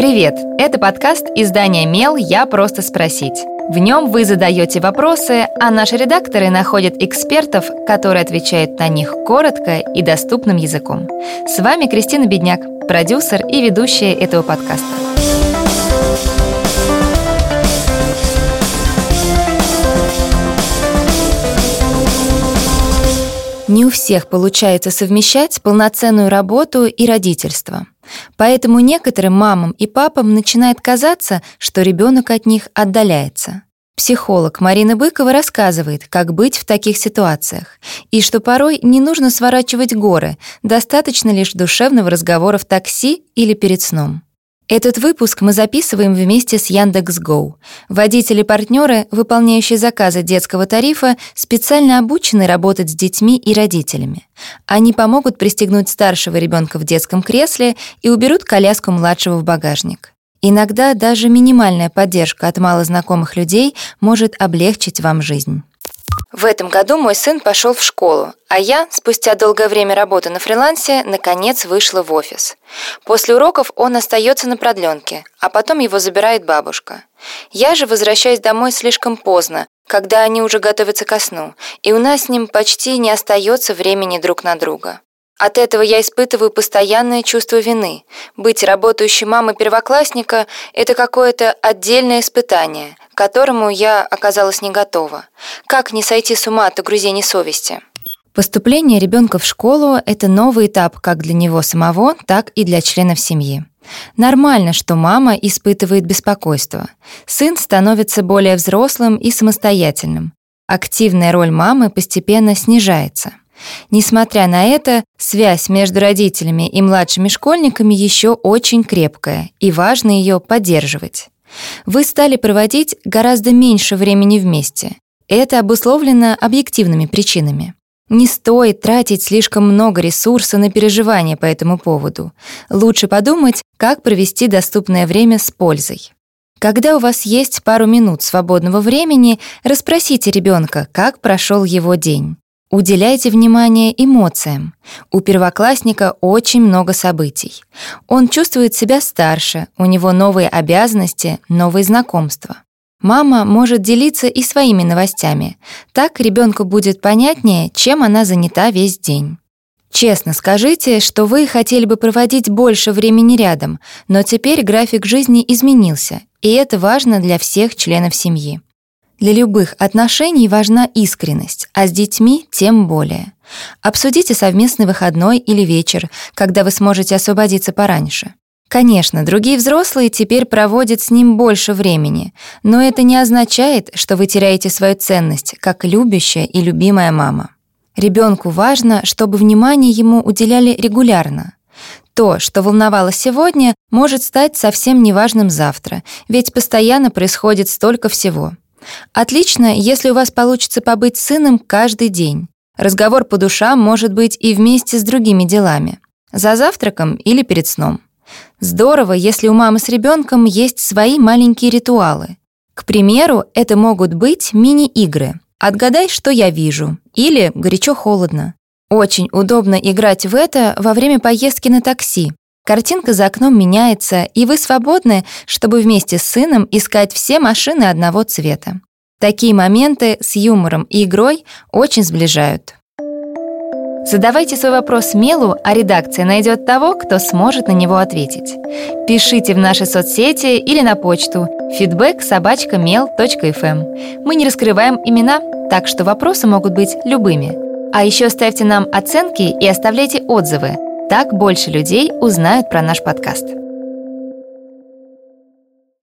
Привет! Это подкаст издания «Мел. Я просто спросить». В нем вы задаете вопросы, а наши редакторы находят экспертов, которые отвечают на них коротко и доступным языком. С вами Кристина Бедняк, продюсер и ведущая этого подкаста. Не у всех получается совмещать полноценную работу и родительство. Поэтому некоторым мамам и папам начинает казаться, что ребенок от них отдаляется. Психолог Марина Быкова рассказывает, как быть в таких ситуациях, и что порой не нужно сворачивать горы, достаточно лишь душевного разговора в такси или перед сном. Этот выпуск мы записываем вместе с Яндекс.Гоу. Водители-партнеры, выполняющие заказы детского тарифа, специально обучены работать с детьми и родителями. Они помогут пристегнуть старшего ребенка в детском кресле и уберут коляску младшего в багажник. Иногда даже минимальная поддержка от малознакомых людей может облегчить вам жизнь. В этом году мой сын пошел в школу, а я, спустя долгое время работы на фрилансе, наконец вышла в офис. После уроков он остается на продленке, а потом его забирает бабушка. Я же возвращаюсь домой слишком поздно, когда они уже готовятся ко сну, и у нас с ним почти не остается времени друг на друга. От этого я испытываю постоянное чувство вины. Быть работающей мамой первоклассника – это какое-то отдельное испытание, к которому я оказалась не готова. Как не сойти с ума от угрызений совести? Поступление ребенка в школу – это новый этап как для него самого, так и для членов семьи. Нормально, что мама испытывает беспокойство. Сын становится более взрослым и самостоятельным. Активная роль мамы постепенно снижается. Несмотря на это, связь между родителями и младшими школьниками еще очень крепкая, и важно ее поддерживать. Вы стали проводить гораздо меньше времени вместе. Это обусловлено объективными причинами. Не стоит тратить слишком много ресурса на переживания по этому поводу. Лучше подумать, как провести доступное время с пользой. Когда у вас есть пару минут свободного времени, расспросите ребенка, как прошел его день. Уделяйте внимание эмоциям. У первоклассника очень много событий. Он чувствует себя старше, у него новые обязанности, новые знакомства. Мама может делиться и своими новостями. Так ребенку будет понятнее, чем она занята весь день. Честно скажите, что вы хотели бы проводить больше времени рядом, но теперь график жизни изменился, и это важно для всех членов семьи. Для любых отношений важна искренность, а с детьми тем более. Обсудите совместный выходной или вечер, когда вы сможете освободиться пораньше. Конечно, другие взрослые теперь проводят с ним больше времени, но это не означает, что вы теряете свою ценность, как любящая и любимая мама. Ребенку важно, чтобы внимание ему уделяли регулярно. То, что волновало сегодня, может стать совсем неважным завтра, ведь постоянно происходит столько всего. Отлично, если у вас получится побыть сыном каждый день. Разговор по душам может быть и вместе с другими делами. За завтраком или перед сном. Здорово, если у мамы с ребенком есть свои маленькие ритуалы. К примеру, это могут быть мини-игры. «Отгадай, что я вижу» или «Горячо-холодно». Очень удобно играть в это во время поездки на такси. Картинка за окном меняется, и вы свободны, чтобы вместе с сыном искать все машины одного цвета. Такие моменты с юмором и игрой очень сближают. Задавайте свой вопрос Мелу, а редакция найдет того, кто сможет на него ответить. Пишите в наши соцсети или на почту feedback эм. Мы не раскрываем имена, так что вопросы могут быть любыми. А еще ставьте нам оценки и оставляйте отзывы – так больше людей узнают про наш подкаст.